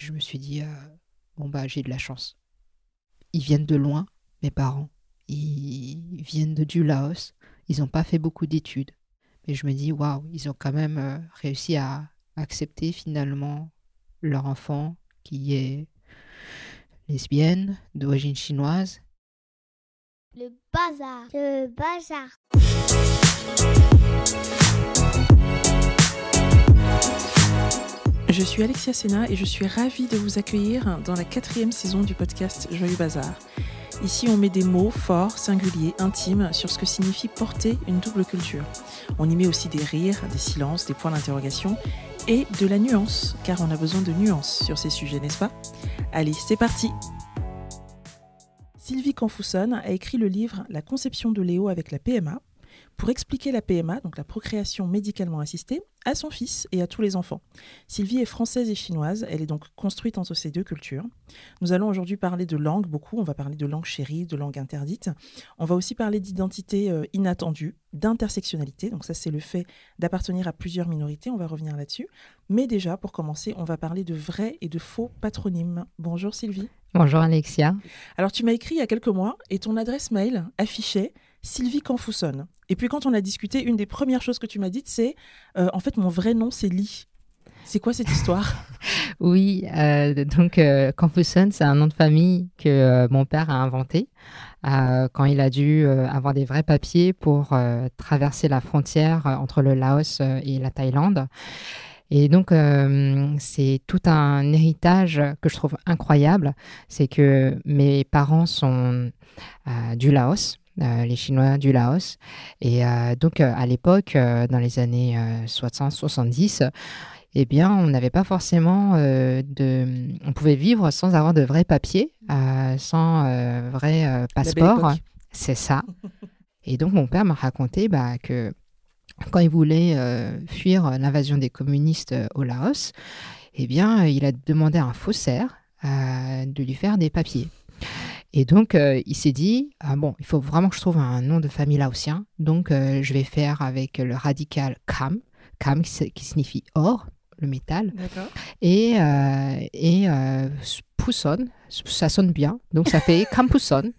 je me suis dit, euh, bon, bah, j'ai de la chance. Ils viennent de loin, mes parents. Ils viennent de, du Laos. Ils n'ont pas fait beaucoup d'études. Mais je me dis, waouh, ils ont quand même euh, réussi à accepter finalement leur enfant qui est lesbienne, d'origine chinoise. Le bazar. Le bazar. Je suis Alexia Sena et je suis ravie de vous accueillir dans la quatrième saison du podcast Joyeux Bazar. Ici, on met des mots forts, singuliers, intimes sur ce que signifie porter une double culture. On y met aussi des rires, des silences, des points d'interrogation et de la nuance, car on a besoin de nuances sur ces sujets, n'est-ce pas? Allez, c'est parti Sylvie Canfousson a écrit le livre La conception de Léo avec la PMA pour expliquer la PMA, donc la procréation médicalement assistée, à son fils et à tous les enfants. Sylvie est française et chinoise, elle est donc construite entre ces deux cultures. Nous allons aujourd'hui parler de langue beaucoup, on va parler de langue chérie, de langue interdite. On va aussi parler d'identité euh, inattendue, d'intersectionnalité, donc ça c'est le fait d'appartenir à plusieurs minorités, on va revenir là-dessus. Mais déjà, pour commencer, on va parler de vrais et de faux patronymes. Bonjour Sylvie. Bonjour Alexia. Alors tu m'as écrit il y a quelques mois et ton adresse mail affichait Sylvie Canfousson. Et puis quand on a discuté, une des premières choses que tu m'as dites, c'est euh, en fait mon vrai nom c'est Lee. C'est quoi cette histoire? Oui, euh, donc euh, c'est un nom de famille que euh, mon père a inventé quand il a dû avoir des vrais papiers pour traverser la frontière entre le Laos et la Thaïlande. Et donc, c'est tout un héritage que je trouve incroyable. C'est que mes parents sont du Laos. Euh, les Chinois du Laos. Et euh, donc, euh, à l'époque, dans les années 60-70, eh bien, on n'avait pas forcément de. On pouvait vivre sans avoir de vrais papiers, sans vrai passeport. C'est ça. Et donc, mon père m'a raconté bah, que quand il voulait fuir l'invasion des communistes au Laos, eh bien, il a demandé à un faussaire de lui faire des papiers. Et donc, euh, il s'est dit, ah bon, il faut vraiment que je trouve un nom de famille laotien. Donc, euh, je vais faire avec le radical Kam, Kam qui, signifie or, le métal. Et, euh, et Pousson, ça sonne bien. Donc, ça fait Kampousson.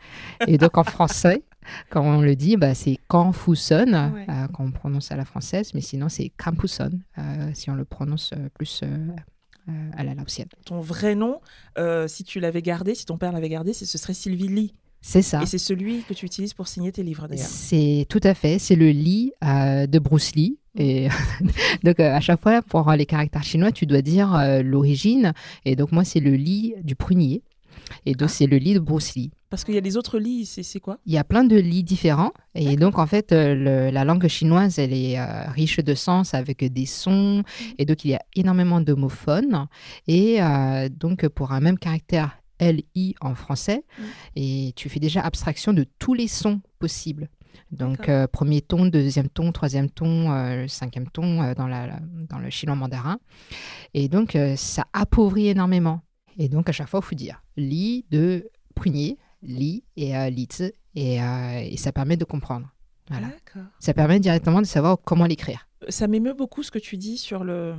et donc, en français, quand on le dit, bah, c'est Kampousson, quand on prononce à la française. Mais sinon, c'est Kampousson, si on le prononce plus euh, à la. Ton vrai nom, euh, si tu l'avais gardé, si ton père l'avait gardé, ce serait Sylvie Lee. C'est ça. Et c'est celui que tu utilises pour signer tes livres d'ailleurs. C'est tout à fait. C'est le Lee euh, de Bruce Lee. Et donc à chaque fois pour les caractères chinois, tu dois dire l'origine. Et donc moi c'est le Lee du prunier. Et donc, ah. c'est le lit de Bruce Lee. Parce qu'il y a les autres lits, c'est quoi? Il y a plein de lits différents. Et donc, en fait, euh, la langue chinoise, elle est euh, riche de sens avec des sons. Mm. Et donc, il y a énormément d'homophones. Et euh, donc, pour un même caractère L-I en français, mm. et tu fais déjà abstraction de tous les sons possibles. Donc, premier ton, deuxième ton, troisième ton, cinquième ton dans, la, dans le chinois mandarin. Et donc, ça appauvrit énormément. Et donc, à chaque fois, il faut dire li de prunier, li et euh, li et, euh, et, ça permet de comprendre. Voilà. Ça permet directement de savoir comment l'écrire. Ça m'émeut beaucoup ce que tu dis sur le,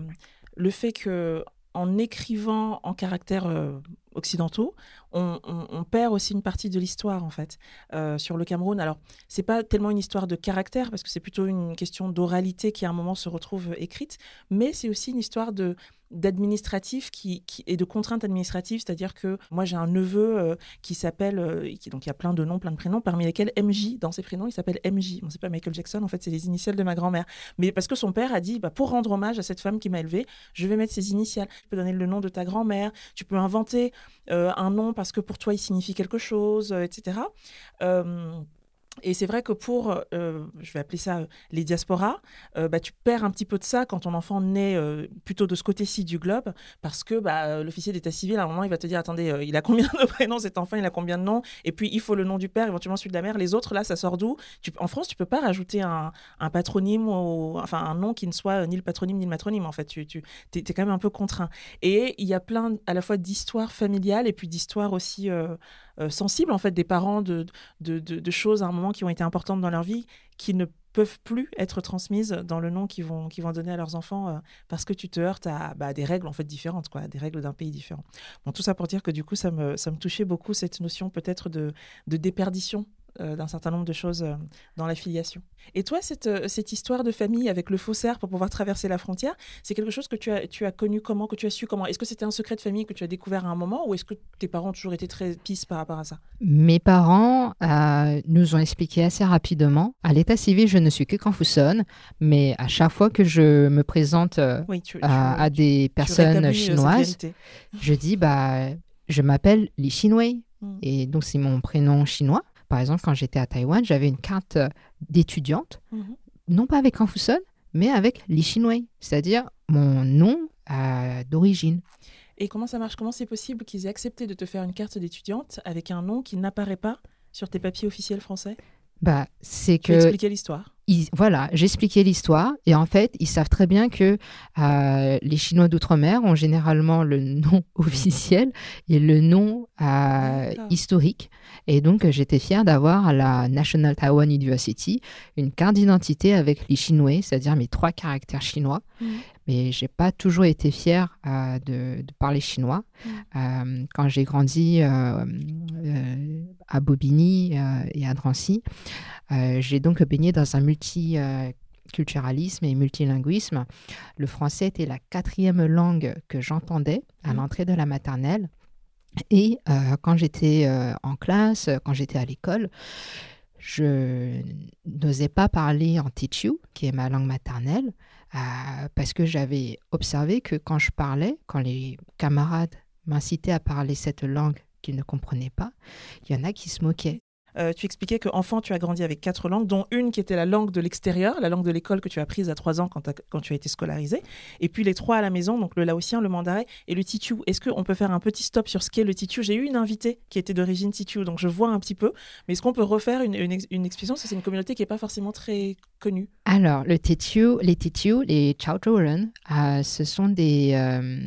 le fait que en écrivant en caractère euh, occidentaux, on, perd aussi une partie de l'histoire en fait euh, sur le Cameroun. Alors c'est pas tellement une histoire de caractère parce que c'est plutôt une question d'oralité qui à un moment se retrouve écrite, mais c'est aussi une histoire de d'administratif qui, et de contraintes administratives, c'est-à-dire que moi j'ai un neveu euh, qui s'appelle, euh, donc il y a plein de noms, plein de prénoms, parmi lesquels MJ, dans ses prénoms il s'appelle MJ. Bon, c'est pas Michael Jackson, en fait c'est les initiales de ma grand-mère. Mais parce que son père a dit, bah, pour rendre hommage à cette femme qui m'a élevé, je vais mettre ses initiales. Tu peux donner le nom de ta grand-mère, tu peux inventer un nom parce que pour toi il signifie quelque chose, etc. Et c'est vrai que pour, euh, je vais appeler ça euh, les diasporas, euh, bah, tu perds un petit peu de ça quand ton enfant naît plutôt de ce côté-ci du globe, parce que bah, l'officier d'état civil, à un moment, il va te dire, attendez, il a combien de prénoms cet enfant, il a combien de noms, et puis il faut le nom du père, éventuellement celui de la mère, les autres, là, ça sort d'où? En France, tu peux pas rajouter un, patronyme, ou, enfin un nom qui ne soit ni le patronyme ni le matronyme, en fait, tu, tu es, quand même un peu contraint. Et il y a plein à la fois d'histoires familiales et puis d'histoires aussi sensibles, en fait, des parents de, de, de, choses à un moment qui ont été importantes dans leur vie, qui ne peuvent plus être transmises dans le nom qu'ils vont, vont donner à leurs enfants euh, parce que tu te heurtes à bah, des règles en fait différentes, quoi, des règles d'un pays différent. Bon, tout ça pour dire que du coup, ça me, ça me touchait beaucoup cette notion peut-être de, de déperdition euh, d'un certain nombre de choses euh, dans la filiation. Et toi, cette, euh, cette histoire de famille avec le faussaire pour pouvoir traverser la frontière, c'est quelque chose que tu as, tu as connu comment, que tu as su comment? Est-ce que c'était un secret de famille que tu as découvert à un moment ou est-ce que tes parents ont toujours été très pisses par rapport à ça? Mes parents nous ont expliqué assez rapidement. À l'état civil, je ne suis que confuçonne, mais à chaque fois que je me présente à, des personnes chinoises, je dis bah, je m'appelle Li Xinwei. Hmm. Et donc, c'est mon prénom chinois. Par exemple, quand j'étais à Taïwan, j'avais une carte euh, d'étudiante, mhm. non pas avec Confucius, mais avec Li Xinwei, c'est-à-dire mon nom euh, d'origine. Et comment ça marche? Comment c'est possible qu'ils aient accepté de te faire une carte d'étudiante avec un nom qui n'apparaît pas sur tes papiers officiels français? Bah, c'est que. expliquer l'histoire. Voilà, j'expliquais l'histoire et en fait, ils savent très bien que euh, les Chinois d'outre-mer ont généralement le nom officiel et le nom euh, historique. Et donc, j'étais fière d'avoir à la National Taiwan University une carte d'identité avec les Chinois, c'est-à-dire mes trois caractères chinois. Mmh mais j'ai pas toujours été fière euh, de, parler chinois. Mm. Euh, quand j'ai grandi euh, à Bobigny et à Drancy, j'ai donc baigné dans un multiculturalisme et multilinguisme. Le français était la quatrième langue que j'entendais à mm. l'entrée de la maternelle. Et quand j'étais en classe, quand j'étais à l'école, je n'osais pas parler en Tichu, qui est ma langue maternelle. Euh, parce que j'avais observé que quand je parlais, quand les camarades m'incitaient à parler cette langue qu'ils ne comprenaient pas, il y en a qui se moquaient. Euh, tu expliquais qu'enfant, tu as grandi avec quatre langues, dont une qui était la langue de l'extérieur, la langue de l'école que tu as apprise à trois ans quand, tu as été scolarisé, et puis les trois à la maison, donc le laotien, le mandarin et le titu. Est-ce qu'on peut faire un petit stop sur ce qu'est le titu J'ai eu une invitée qui était d'origine titu, donc je vois un petit peu, mais est-ce qu'on peut refaire une, une, c'est une communauté qui n'est pas forcément très connue. Alors, le titu, les titu, les Chaozhouren, euh, ce sont des, euh,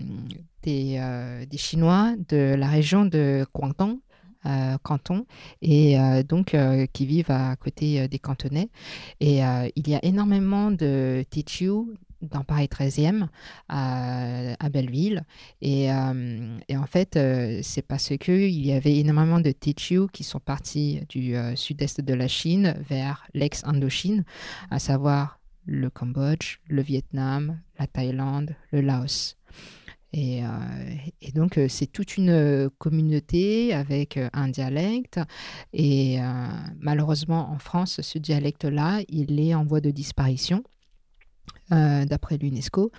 des, des Chinois de la région de Guangdong, euh, canton et euh, donc euh, qui vivent à côté des cantonais. Et il y a énormément de Tichu dans Paris 13e, à, Belleville. Et, en fait, c'est parce qu'il y avait énormément de Tichu qui sont partis du sud-est de la Chine vers l'ex-Indochine, à savoir le Cambodge, le Vietnam, la Thaïlande, le Laos. Euh, et, donc, euh, c'est toute une euh, communauté avec un dialecte. Et malheureusement, en France, ce dialecte-là, il est en voie de disparition. d'après l'UNESCO.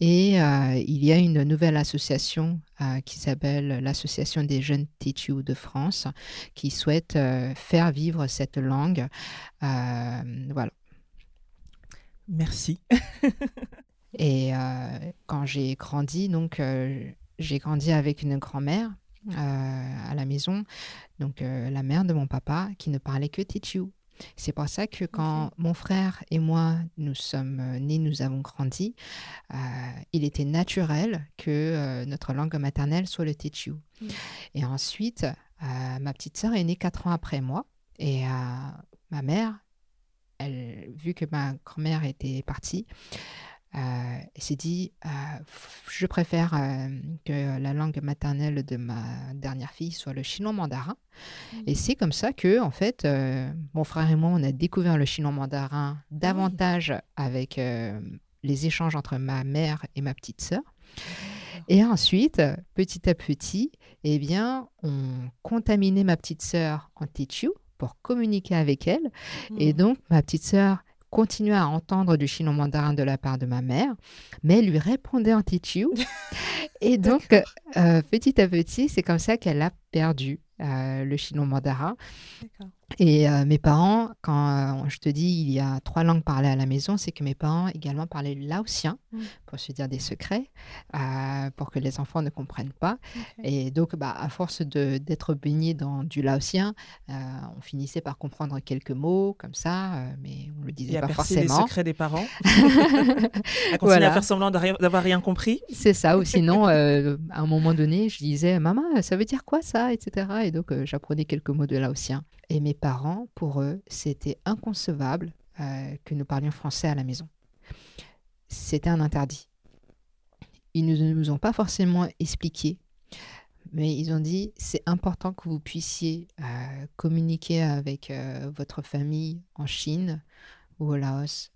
Et il y a une nouvelle association qui s'appelle l'Association des jeunes Tichu de France, qui souhaite faire vivre cette langue. voilà. Merci. Et euh, quand j'ai grandi, donc euh, j'ai grandi avec une grand-mère euh, à la maison, donc la mère de mon papa, qui ne parlait que Tichu. C'est pour ça que quand mon frère et moi, nous sommes nés, nous avons grandi, il était naturel que notre langue maternelle soit le Tichu. Mm. Et ensuite, ma petite sœur est née quatre ans après moi. Et ma mère, elle, vu que ma grand-mère était partie, euh, s'est dit euh, je préfère euh, que la langue maternelle de ma dernière fille soit le chinois mandarin. Et mmh. c'est comme ça que, en fait, euh, mon frère et moi, on a découvert le chinois mandarin davantage avec les échanges entre ma mère et ma petite sœur. Et ensuite, petit à petit, eh bien, on contaminait ma petite sœur en Tichu pour communiquer avec elle. Et mmh. donc, ma petite sœur continuait à entendre du chinois mandarin de la part de ma mère, mais elle lui répondait en tichu. Et donc, euh, petit à petit, c'est comme ça qu'elle a perdu euh, le chinois mandarin. Et euh, mes parents, quand euh, je te dis il y a trois langues parlées à la maison, c'est que mes parents également parlaient laotien, mm. pour se dire des secrets, euh, pour que les enfants ne comprennent pas. Et donc, bah, à force d'être baignés dans du laotien, on finissait par comprendre quelques mots comme ça, mais on le disait pas forcément. les secrets des parents. à continuer à faire semblant d'avoir rien compris. C'est ça, ou sinon, à un moment donné, je disais, maman, ça veut dire quoi ça, etc. Et donc, j'apprenais quelques mots de laotien. Et mes parents, pour eux, c'était inconcevable euh, que nous parlions français à la maison. C'était un interdit. Ils ne nous ont pas forcément expliqué, mais ils ont dit c'est important que vous puissiez euh, communiquer avec euh, votre famille en Chine ou au Laos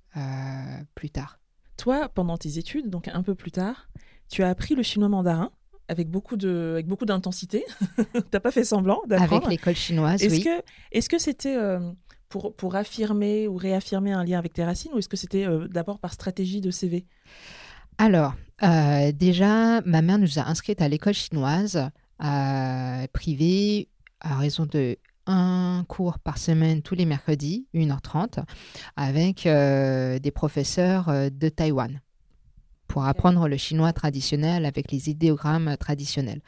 plus tard. Toi, pendant tes études, donc un peu plus tard, tu as appris le chinois mandarin avec beaucoup de avec beaucoup d'intensité. T'as pas fait semblant d'apprendre. Avec l'école chinoise, est-ce oui. Que, est-ce que c'était pour, pour affirmer ou réaffirmer un lien avec tes racines ou est-ce que c'était d'abord par stratégie de CV Alors, euh, déjà, ma mère nous a inscrites à l'école chinoise euh, privée à raison de un cours par semaine tous les mercredis, 1h30, avec euh, des professeurs euh, de Taïwan pour apprendre le chinois traditionnel avec les idéogrammes traditionnels.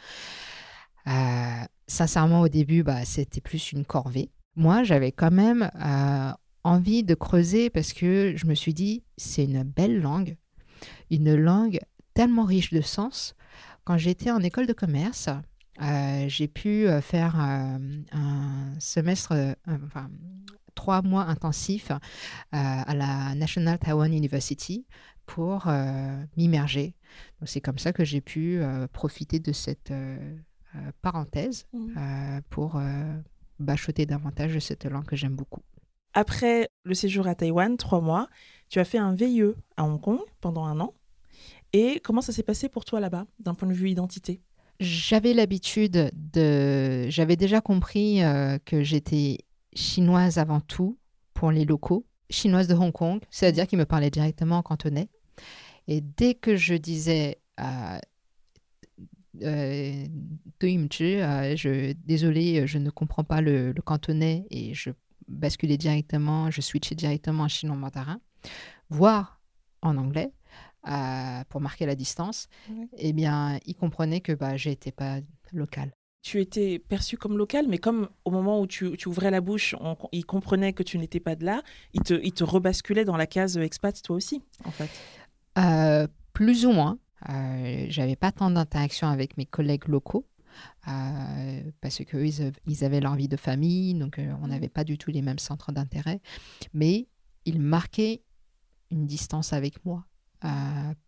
Euh, sincèrement, au début, bah, c'était plus une corvée. Moi, j'avais quand même euh, envie de creuser parce que je me suis dit, c'est une belle langue, une langue tellement riche de sens. Quand j'étais en école de commerce, euh, j'ai pu faire un semestre, enfin, trois mois intensifs à la National Taiwan University pour euh, m'immerger. Donc c'est comme ça que j'ai pu euh, profiter de cette euh, parenthèse euh, pour bachoter davantage de cette langue que j'aime beaucoup. Après le séjour à Taïwan, trois mois, tu as fait un VIE à Hong Kong pendant un an. Et comment ça s'est passé pour toi là-bas, d'un point de vue identité? J'avais l'habitude de... J'avais déjà compris euh, que j'étais chinoise avant tout pour les locaux, chinoise de Hong Kong, c'est-à-dire qu'ils me parlaient directement en cantonais. Et dès que je disais euh, euh, je, désolé, je ne comprends pas le, cantonais et je basculais directement, je switchais directement en chinois mandarin, voire en anglais, euh, pour marquer la distance, eh bien, il comprenait que bah, j'étais pas locale tu étais perçu comme local, mais comme au moment où tu, ouvrais la bouche, on, ils comprenaient que tu n'étais pas de là, ils te, ils te rebasculaient dans la case expat, toi aussi, en fait. Euh, plus ou moins. Euh, J'avais pas tant d'interaction avec mes collègues locaux euh, parce que eux, ils, av- ils avaient leur vie de famille, donc on n'avait pas du tout les mêmes centres d'intérêt. Mais ils marquaient une distance avec moi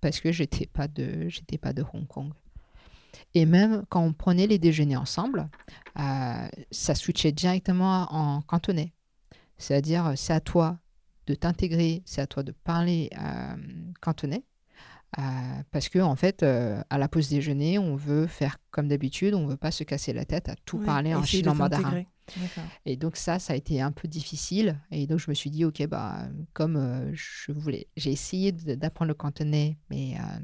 parce que j'étais pas de j'étais pas de Hong Kong. Et même quand on prenait les déjeuners ensemble, euh, ça switchait directement en cantonais. C'est-à-dire, c'est à toi de t'intégrer, c'est à toi de parler euh, cantonais. euh, parce que en fait, euh, à la pause déjeuner, on veut faire comme d'habitude, on veut pas se casser la tête à tout parler en chinois mandarin. Et donc ça, ça a été un peu difficile. Et donc je me suis dit, ok, bah comme euh, je voulais, j'ai essayé d'apprendre le cantonais, mais euh,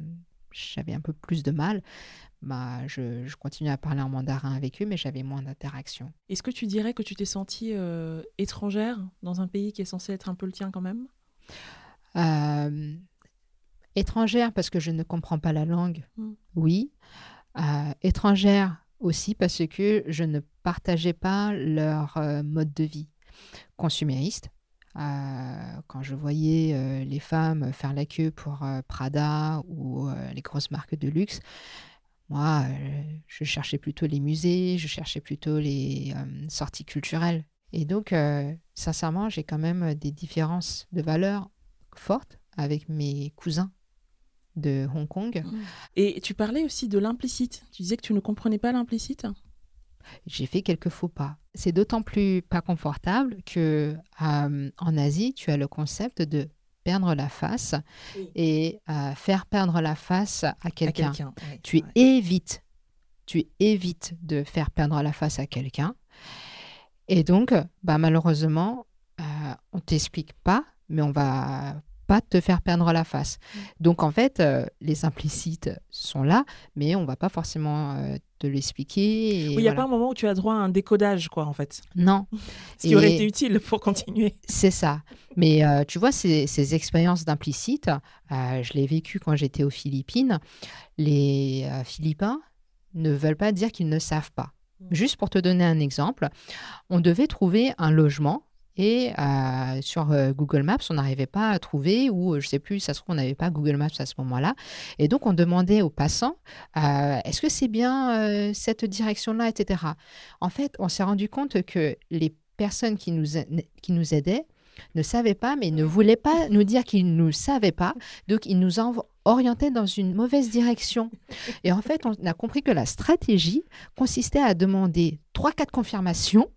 j'avais un peu plus de mal. Bah, je, je continuais à parler en mandarin avec eux, mais j'avais moins d'interaction. Est-ce que tu dirais que tu t'es sentie euh, étrangère dans un pays qui est censé être un peu le tien quand même? Euh, étrangère parce que je ne comprends pas la langue, Mm. oui. Euh, étrangère aussi parce que je ne partageais pas leur mode de vie consumériste. Euh, quand je voyais euh, les femmes faire la queue pour euh, Prada ou les grosses marques de luxe, moi, euh, je cherchais plutôt les musées, je cherchais plutôt les euh, sorties culturelles. Et donc, euh, sincèrement, j'ai quand même des différences de valeurs fortes avec mes cousins de Hong Kong. Et tu parlais aussi de l'implicite. Tu disais que tu ne comprenais pas l'implicite? J'ai fait quelques faux pas. C'est d'autant plus pas confortable que euh, en Asie, tu as le concept de perdre la face Oui. et euh, faire perdre la face à quelqu'un. tu ouais. évites, tu évites de faire perdre la face à quelqu'un. Et donc, bah, malheureusement, euh, on t'explique pas, mais on va pas te faire perdre la face. Donc, en fait, euh, les implicites sont là, mais on va pas forcément euh, te l'expliquer. il n'y a pas un moment où tu as droit à un décodage, quoi, en fait. Non, Ce qui aurait été utile pour continuer. c'est ça. Mais euh, tu vois, ces, ces expériences d'implicite, je l'ai vécu quand j'étais aux Philippines. Les Philippins ne veulent pas dire qu'ils ne savent pas. Juste pour te donner un exemple, on devait trouver un logement et euh, sur euh, Google Maps, on n'arrivait pas à trouver, ou euh, je sais plus, ça se trouve, on n'avait pas Google Maps à ce moment-là. Et donc, on demandait aux passants, est-ce que c'est bien cette direction-là, etc. En fait, on s'est rendu compte que les personnes qui nous, qui nous aidaient ne savait pas, mais ne voulait pas nous dire qu'il ne savait pas. Donc, il nous a orientés dans une mauvaise direction. Et en fait, on a compris que la stratégie consistait à demander trois, quatre confirmations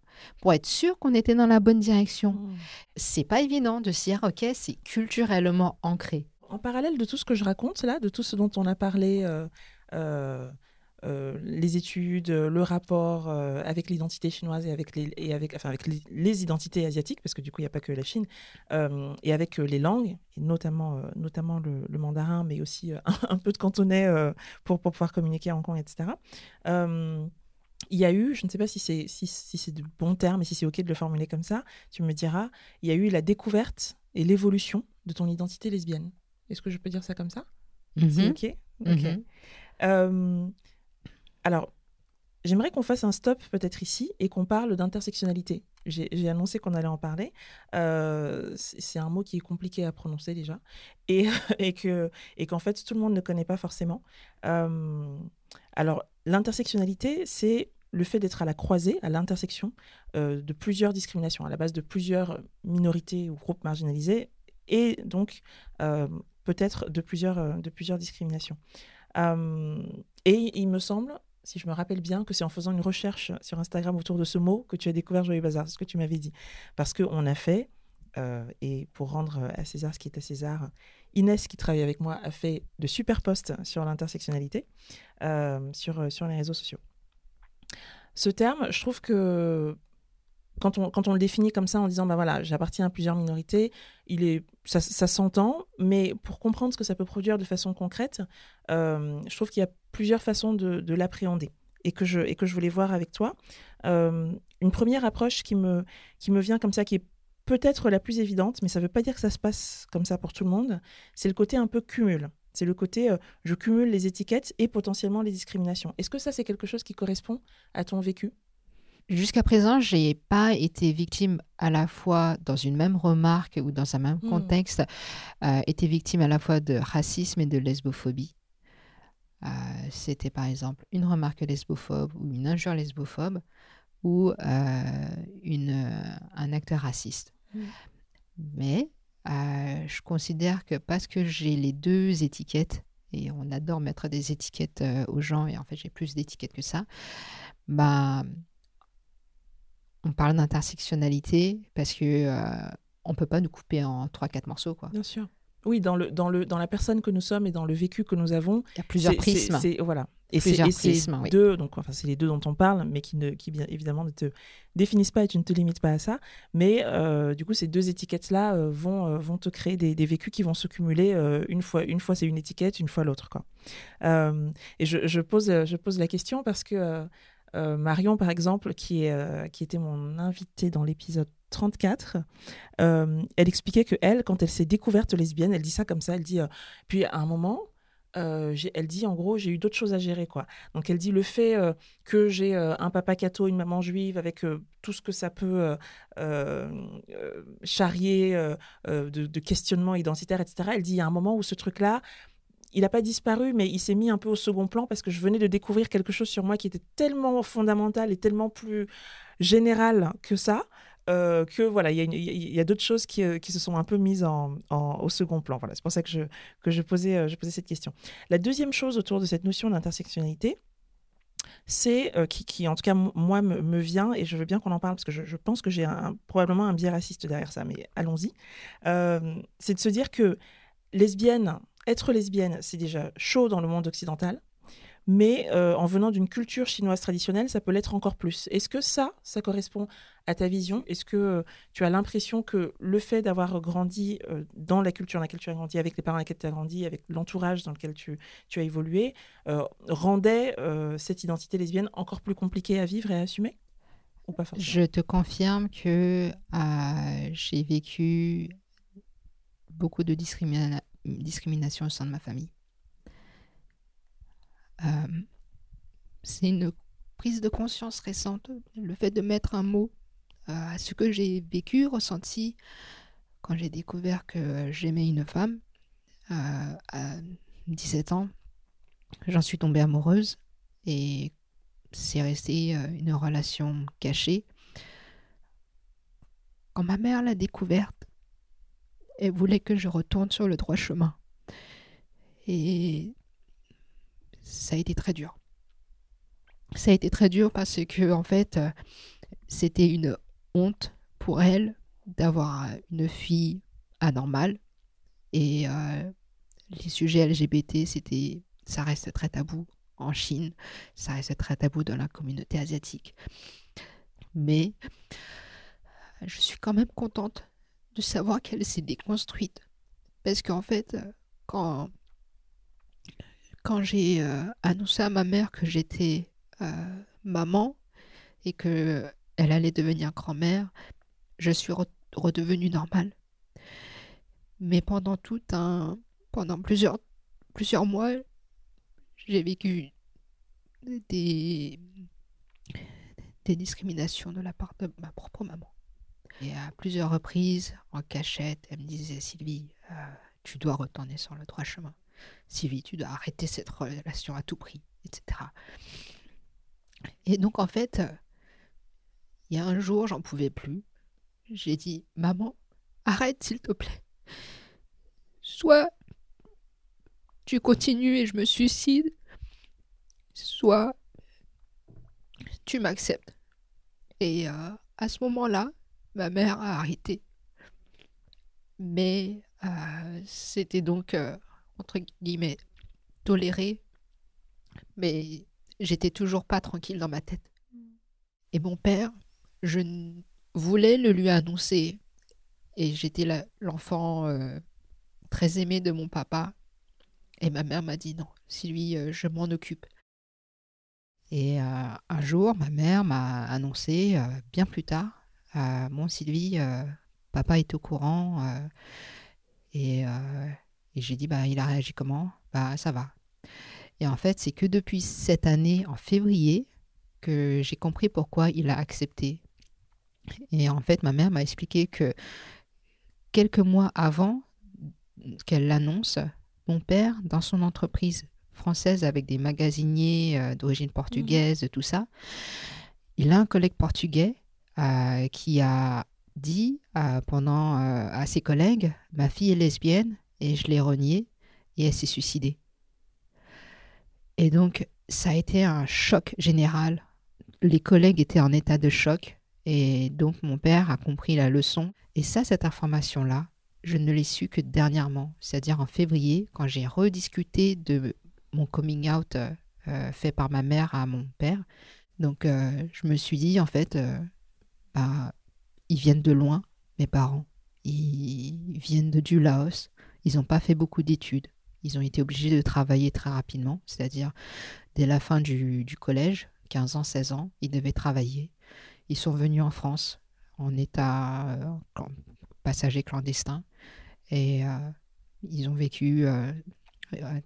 pour être sûr qu'on était dans la bonne direction. Mmh. C'est pas évident de se dire, OK, c'est culturellement ancré. En parallèle de tout ce que je raconte là, de tout ce dont on a parlé, euh, euh, euh, les études, le rapport avec l'identité chinoise et avec les, et avec, enfin, avec les, identités asiatiques, parce que du coup, il n'y a pas que la Chine, et avec les langues, et notamment, notamment le, mandarin, mais aussi un, peu de cantonais pour, pour pouvoir communiquer en Hong Kong, etc il y a eu, je ne sais pas si c'est si, si c'est de bons termes et si c'est OK de le formuler comme ça, tu me diras, il y a eu la découverte et l'évolution de ton identité lesbienne. Est-ce que je peux dire ça comme ça? C'est mhm. OK, mhm. euh, alors, j'aimerais qu'on fasse un stop peut-être ici et qu'on parle d'intersectionnalité. J'ai annoncé qu'on allait en parler. Euh, c'est un mot qui est compliqué à prononcer déjà et, et qu'en et qu'en fait, tout le monde ne connaît pas forcément. Euh, alors, l'intersectionnalité, c'est le fait d'être à la croisée, à l'intersection euh, de plusieurs discriminations, à la base de plusieurs minorités ou groupes marginalisés, et donc euh, peut-être de plusieurs, euh, de plusieurs discriminations. et il me semble, si je me rappelle bien, que c'est en faisant une recherche sur Instagram autour de ce mot que tu as découvert Joyeux Bazar, c'est ce que tu m'avais dit. Parce qu'on a fait, et pour rendre à César ce qui est à César, Inès, qui travaille avec moi, a fait de super posts sur l'intersectionnalité sur, sur les réseaux sociaux. Ce terme, je trouve que quand on, quand on le définit comme ça en disant bah voilà j'appartiens à plusieurs minorités il est ça, s'entend mais pour comprendre ce que ça peut produire de façon concrète euh, je trouve qu'il y a plusieurs façons de, l'appréhender et que je et que je voulais voir avec toi euh, une première approche qui me qui me vient comme ça qui est peut-être la plus évidente mais ça ne veut pas dire que ça se passe comme ça pour tout le monde c'est le côté un peu cumul c'est le côté euh, je cumule les étiquettes et potentiellement les discriminations. Est-ce que ça, c'est quelque chose qui correspond à ton vécu? Jusqu'à présent, je n'ai pas été victime à la fois dans une même remarque ou dans un même hmm. contexte, euh, été victime à la fois de racisme et de lesbophobie. Euh, c'était par exemple une remarque lesbophobe ou une injure lesbophobe ou une, un acteur raciste. Mais euh, je considère que parce que j'ai les deux étiquettes, et on adore mettre des étiquettes euh, aux gens, et en fait j'ai plus d'étiquettes que ça, bah, on parle d'intersectionnalité parce que euh, on peut pas nous couper en 3-4 morceaux. Quoi. Bien sûr. Oui, dans, le, dans, le, dans la personne que nous sommes et dans le vécu que nous avons. Il y a plusieurs prismes. voilà. Et c'est deux, donc enfin c'est les deux dont on parle, mais qui ne, qui bien évidemment ne te définissent pas et tu ne te limites pas à ça. Mais euh, du coup, ces deux étiquettes-là euh, vont, euh, vont te créer des, des, vécus qui vont se cumuler une fois, une fois c'est une étiquette, une fois l'autre, quoi. et je, je, pose, je pose la question parce que Marion, par exemple, qui, est, qui était mon invitée dans l'épisode 34, elle expliquait que elle, quand elle s'est découverte lesbienne, elle dit ça comme ça, elle dit, puis à un moment, euh, elle dit en gros, j'ai eu d'autres choses à gérer. quoi. Donc elle dit le fait euh, que j'ai euh, un papa catho, une maman juive, avec tout ce que ça peut charrier de, de questionnement identitaire, etc. Elle dit il y a un moment où ce truc-là, il n'a pas disparu, mais il s'est mis un peu au second plan parce que je venais de découvrir quelque chose sur moi qui était tellement fondamental et tellement plus général que ça, euh, que voilà, il y a, d'autres choses qui, euh, se sont un peu mises au second plan. Voilà, c'est pour ça que euh, je posais cette question. La deuxième chose autour de cette notion d'intersectionnalité, c'est qui, qui, en tout cas, moi, me, vient, et je veux bien qu'on en parle, parce que je, pense que j'ai probablement un biais raciste derrière ça, mais allons-y, c'est de se dire que lesbienne, être lesbienne, c'est déjà chaud dans le monde occidental, mais euh, en venant d'une culture chinoise traditionnelle, ça peut l'être encore plus. Est-ce que ça, ça correspond à ta vision? Est-ce que euh, tu as l'impression que le fait d'avoir grandi euh, dans la culture dans laquelle tu as grandi, avec les parents dans lesquels tu as grandi, avec l'entourage dans lequel tu, as évolué, rendait cette identité lesbienne encore plus compliquée à vivre et à assumer? Je te confirme que j'ai vécu beaucoup de discrimination au sein de ma famille. Euh, c'est une prise de conscience récente, le fait de mettre un mot euh, à ce que j'ai vécu, ressenti quand j'ai découvert que j'aimais une femme euh, à 17 ans. J'en suis tombée amoureuse et c'est resté une relation cachée. Quand ma mère l'a découverte, Elle voulait que je retourne sur le droit chemin. Et ça a été très dur. Ça a été très dur parce que, en fait, c'était une honte pour elle d'avoir une fille anormale. Et euh, les sujets LGBT, c'était, ça reste très tabou en Chine, ça reste très tabou dans la communauté asiatique. Mais je suis quand même contente de savoir qu'elle s'est déconstruite. Parce qu'en fait, quand, quand j'ai euh, annoncé à ma mère que j'étais euh, maman et que elle allait devenir grand-mère, je suis redevenue normale. Mais pendant tout un, pendant plusieurs, plusieurs mois, j'ai vécu des, des discriminations de la part de ma propre maman. Et à plusieurs reprises, en cachette, elle me disait Sylvie, euh, tu dois retourner sur le droit chemin. Sylvie, tu dois arrêter cette relation à tout prix, etc. Et donc, en fait, il y a un jour, j'en pouvais plus. J'ai dit Maman, arrête, s'il te plaît. Soit tu continues et je me suicide, soit tu m'acceptes. Et euh, à ce moment-là, ma mère a arrêté. Mais euh, c'était donc, euh, entre guillemets, toléré. Mais j'étais toujours pas tranquille dans ma tête. Et mon père, je voulais le lui annoncer. Et j'étais l'enfant très aimé de mon papa. Et ma mère m'a dit non, si lui, je m'en occupe. Et un jour, ma mère m'a annoncé, bien plus tard, euh, mon Sylvie, euh, papa est au courant. Euh, et, et j'ai dit, bah, il a réagi comment? Bah, ça va. Et en fait, c'est que depuis cette année, en février, que j'ai compris pourquoi il a accepté. Et en fait, ma mère m'a expliqué que quelques mois avant qu'elle l'annonce, mon père, dans son entreprise française avec des magasiniers d'origine portugaise, mmh. tout ça, il a un collègue portugais euh, qui a dit euh, pendant euh, à ses collègues Ma fille est lesbienne et je l'ai reniée et elle s'est suicidée. Et donc, ça a été un choc général. Les collègues étaient en état de choc et donc mon père a compris la leçon. Et ça, cette information-là, je ne l'ai su que dernièrement, c'est-à-dire en février, quand j'ai rediscuté de mon coming out fait par ma mère à mon père. Donc, je me suis dit, en fait, bah, ils viennent de loin, mes parents. Ils viennent du Laos. Ils n'ont pas fait beaucoup d'études. Ils ont été obligés de travailler très rapidement, c'est-à-dire dès la fin du, collège, 15 ans, 16 ans, ils devaient travailler. Ils sont venus en France en état euh, passager clandestin et euh, ils ont vécu, euh,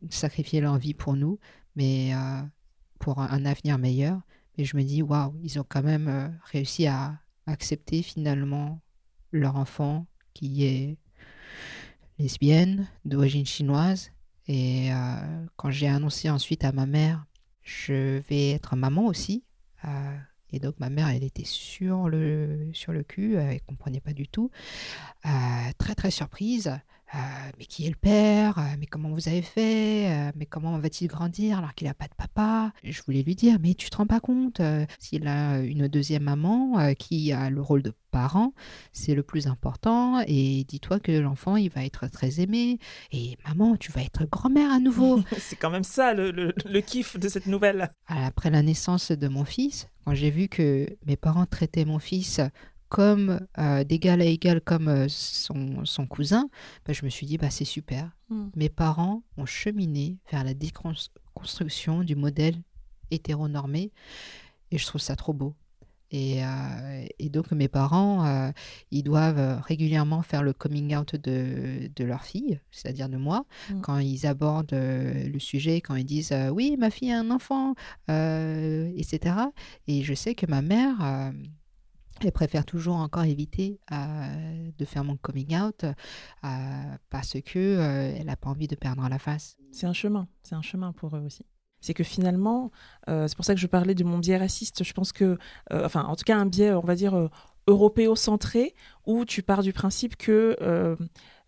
sacrifié leur vie pour nous, mais pour un, avenir meilleur. Et je me dis, waouh, ils ont quand même réussi à, accepter finalement leur enfant qui est lesbienne, d'origine chinoise. Et euh, quand j'ai annoncé ensuite à ma mère, je vais être maman aussi. Euh, et donc ma mère, elle était sur le, sur le cul, elle ne comprenait pas du tout. Euh, très très surprise. Euh, mais qui est le père? Euh, Mais comment vous avez fait? Euh, Mais comment va-t-il grandir alors qu'il n'a pas de papa? Je voulais lui dire, mais tu te rends pas compte S'il a une deuxième maman qui a le rôle de parent, c'est le plus important. Et dis-toi que l'enfant, il va être très aimé. Et maman, tu vas être grand-mère à nouveau. c'est quand même ça le, le, kiff de cette nouvelle. Après la naissance de mon fils, quand j'ai vu que mes parents traitaient mon fils comme euh, d'égal à égal comme euh, son, son, cousin, bah, je me suis dit, bah, c'est super. Hmm. Mes parents ont cheminé vers la déconstruction du modèle hétéronormé et je trouve ça trop beau. Et, euh, et donc mes parents, ils doivent régulièrement faire le coming out de, de leur fille, c'est-à-dire de moi, hmm. quand ils abordent le sujet, quand ils disent oui, ma fille a un enfant, etc. Et je sais que ma mère elle préfère toujours encore éviter euh, de faire mon coming out euh, parce que euh, elle n'a pas envie de perdre la face. C'est un chemin, c'est un chemin pour eux aussi. C'est que finalement, c'est pour ça que je parlais de mon biais raciste. Je pense que, enfin, en tout cas, un biais, on va dire, européo-centré, où tu pars du principe que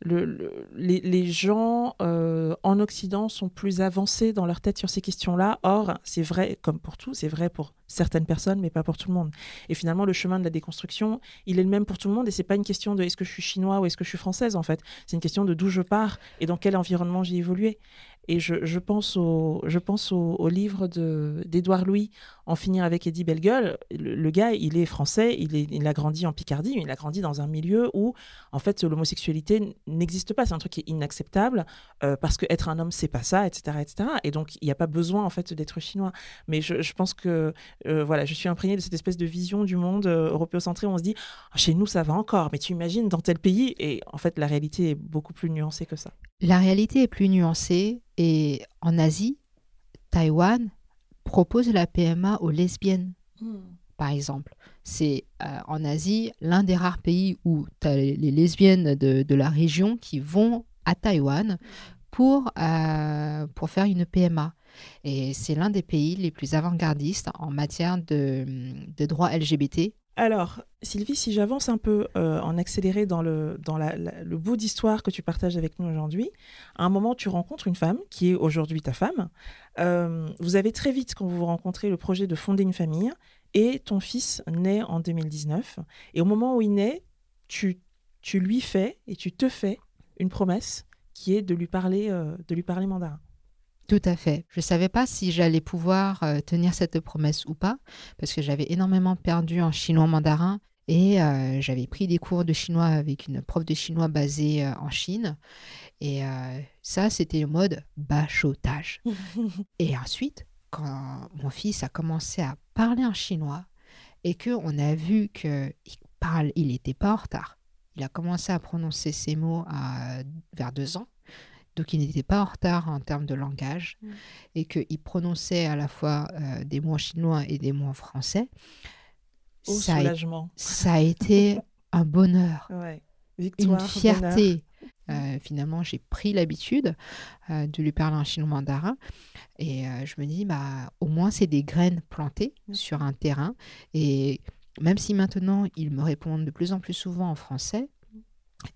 le, le- les, gens euh, en Occident sont plus avancés dans leur tête sur ces questions-là. Or, c'est vrai, comme pour tout, c'est vrai pour certaines personnes, mais pas pour tout le monde. Et finalement, le chemin de la déconstruction, il est le même pour tout le monde. Et c'est pas une question de est-ce que je suis chinois ou est-ce que je suis française, en fait. C'est une question de d'où je pars et dans quel environnement j'ai évolué. Et je, pense au, je pense au, livre de- d'Édouard Louis, En finir avec Eddie Bellegueule. Le, le gars, il est français, il, est, il a grandi en Picardie, mais il a grandi dans un milieu où, en fait, l'homosexualité n'existe pas. C'est un truc qui est inacceptable euh, parce que être un homme, c'est pas ça, etc., etc. Et donc, il n'y a pas besoin, en fait, d'être chinois. Mais je, je pense que, euh, voilà, je suis imprégnée de cette espèce de vision du monde euh, européocentré où on se dit, Ah, chez nous, ça va encore, mais tu imagines dans tel pays. Et en fait, la réalité est beaucoup plus nuancée que ça. La réalité est plus nuancée et en Asie, Taïwan propose la PMA aux lesbiennes, par exemple. C'est euh, en Asie l'un des rares pays où tu as les, les lesbiennes de, la région qui vont à Taïwan pour, euh, pour faire une PMA. Et c'est l'un des pays les plus avant-gardistes en matière de, de droits LGBT. Alors, Sylvie, si j'avance un peu euh, en accéléré dans le, dans le bout d'histoire que tu partages avec nous aujourd'hui, à un moment, tu rencontres une femme qui est aujourd'hui ta femme. Vous avez très vite, quand vous vous rencontrez, le projet de fonder une famille et ton fils naît en 2019. Et au moment où il naît, tu, tu lui fais et tu te fais une promesse qui est de lui parler, euh, de lui parler mandarin. Tout à fait. Je ne savais pas si j'allais pouvoir euh, tenir cette promesse ou pas, parce que j'avais énormément perdu en chinois mandarin et euh, j'avais pris des cours de chinois avec une prof de chinois basée en Chine. Et ça, c'était le mode bachotage. et ensuite, quand mon fils a commencé à parler en chinois et qu'on a vu qu'il parle, il n'était pas en retard. Il a commencé à prononcer ces mots à, vers deux ans. Donc, il n'était pas en retard en termes de langage Mm. et qu'il prononçait à la fois euh, des mots en chinois et des mots en français. Au Ça a, soulagement. ça a été un bonheur, Ouais. une Victoire, fierté. Euh, finalement, j'ai pris l'habitude euh, de lui parler en chinois mandarin et euh, je me dis, bah, au moins, c'est des graines plantées Mm. sur un terrain. Et même si maintenant, il me répond de plus en plus souvent en français,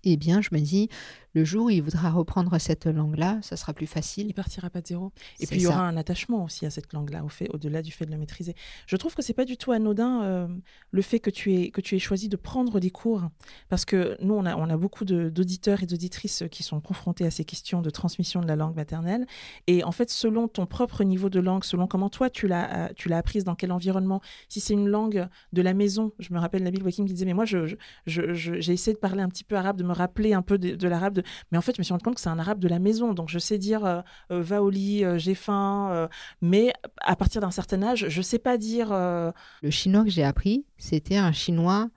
eh bien, je me dis, le jour où il voudra reprendre cette langue-là, ça sera plus facile. Il partira pas de zéro. Et puis il y aura ça. un attachement aussi à cette langue-là, au fait, au-delà du fait de la maîtriser. Je trouve que c'est pas du tout anodin euh, le fait que tu aies que tu aies choisi de prendre des cours, parce que nous on a on a beaucoup d'auditeurs et d'auditrices qui sont confrontés à ces questions de transmission de la langue maternelle. Et en fait, selon ton propre niveau de langue, selon comment toi tu l'as euh, tu l'as apprise, dans quel environnement, si c'est une langue de la maison, je me rappelle Nabil Wakim qui disait mais moi je j'ai essayé de parler un petit peu arabe, de me rappeler un peu de, de l'arabe, de- mais en fait je me suis rendu compte que c'est un arabe de la maison, donc je sais dire euh, euh, va au lit, euh, j'ai faim, euh, mais à partir d'un certain âge, je sais pas dire. Le chinois que j'ai appris, c'était un chinois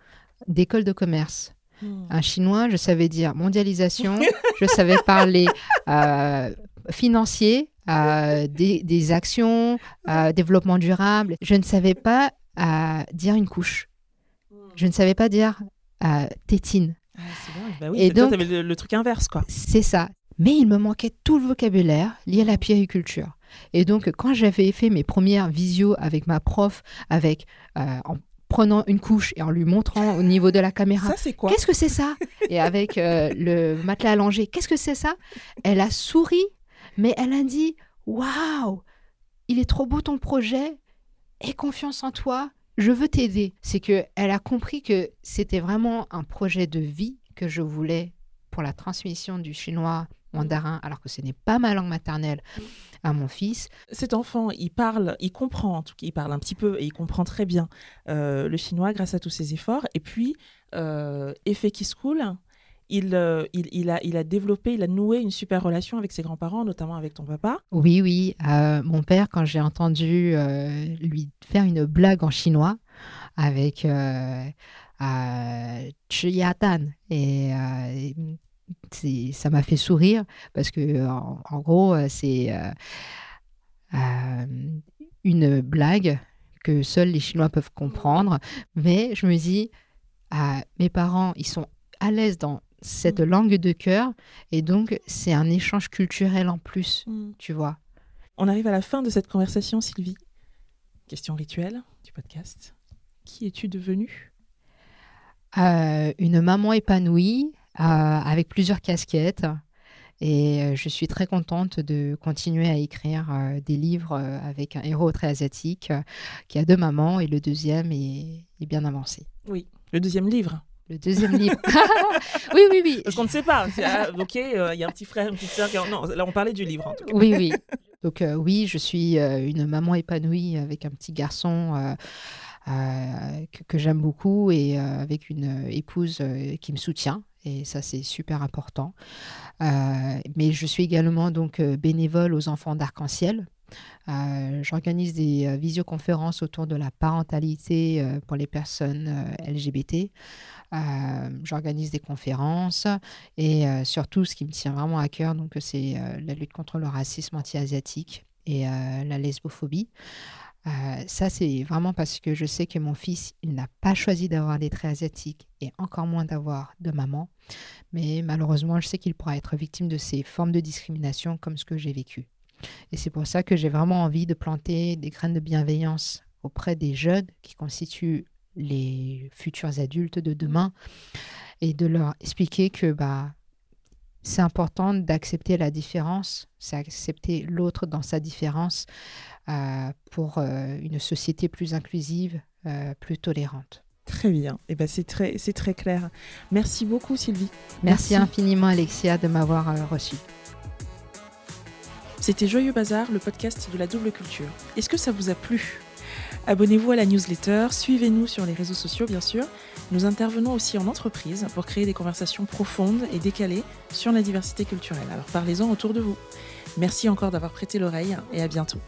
d'école de commerce. Un chinois, je savais dire mondialisation, je savais parler financier, des, des actions, développement durable. Je ne savais pas dire une couche. Je ne savais pas dire tétine. Ah, c'est. Bah oui, Et toi, donc- le, le truc inverse, quoi. C'est ça. Mais il me manquait tout le vocabulaire lié à la puériculture. Et donc, quand j'avais fait mes premières visios avec ma prof, avec euh, en prenant une couche et en lui montrant au niveau de la caméra, Ça, c'est quoi? Qu'est-ce que c'est ça? Et avec euh, le matelas allongé, qu'est-ce que c'est ça? Elle a souri, mais elle a dit Waouh, il est trop beau ton projet, aie confiance en toi, je veux t'aider. C'est que elle a compris que c'était vraiment un projet de vie que je voulais pour la transmission du chinois mandarin, alors que ce n'est pas ma langue maternelle, à mon fils. Cet enfant, il parle, il comprend, en tout cas, il parle un petit peu et il comprend très bien euh, le chinois grâce à tous ses efforts. Et puis, euh, effet qui se coule, il, euh, il, il a, il a développé, il a noué une super relation avec ses grands-parents, notamment avec ton papa. Oui, oui. euh, mon père, quand j'ai entendu euh, lui faire une blague en chinois avec Dan, et ça m'a fait sourire parce que en, en gros, c'est euh, une blague que seuls les Chinois peuvent comprendre. Mais je me dis, mes parents, ils sont à l'aise dans cette langue de cœur et donc c'est un échange culturel en plus, tu vois. On arrive à la fin de cette conversation, Sylvie. Question rituelle du podcast. Qui es-tu devenue? Euh, une maman épanouie avec plusieurs casquettes. Et je suis très contente de continuer à écrire des livres avec un héros très asiatique qui a deux mamans et le deuxième est, est bien avancé. Oui, le deuxième livre. Le deuxième livre. oui, oui, oui. Parce qu'on ne sait pas. Ah, ok, il y a un petit frère, une petite sœur. Non, là, on parlait du livre. En tout cas. Oui, oui. Donc, oui, je suis une maman épanouie avec un petit garçon. que, que j'aime beaucoup et avec une épouse qui me soutient et ça c'est super important. Euh, mais je suis également donc euh, bénévole aux enfants d'arc-en-ciel. Euh, j'organise des visioconférences autour de la parentalité pour les personnes LGBT. J'organise des conférences et surtout ce qui me tient vraiment à cœur, donc c'est la lutte contre le racisme anti-asiatique et la lesbophobie. Euh, ça, c'est vraiment parce que je sais que mon fils, il n'a pas choisi d'avoir des traits asiatiques et encore moins d'avoir de maman. Mais malheureusement, je sais qu'il pourra être victime de ces formes de discrimination comme ce que j'ai vécu. Et c'est pour ça que j'ai vraiment envie de planter des graines de bienveillance auprès des jeunes qui constituent les futurs adultes de demain et de leur expliquer que bah, c'est important d'accepter la différence, c'est accepter l'autre dans sa différence euh, pour euh, une société plus inclusive, euh, plus tolérante. Très bien, et eh ben c'est très, c'est très clair. Merci beaucoup Sylvie. Merci, infiniment Alexia de m'avoir reçu. C'était Joyeux Bazar, le podcast de la double culture. Est-ce que ça vous a plu? Abonnez-vous à la newsletter, suivez-nous sur les réseaux sociaux bien sûr. Nous intervenons aussi en entreprise pour créer des conversations profondes et décalées sur la diversité culturelle. Alors parlez-en autour de vous. Merci encore d'avoir prêté l'oreille et à bientôt.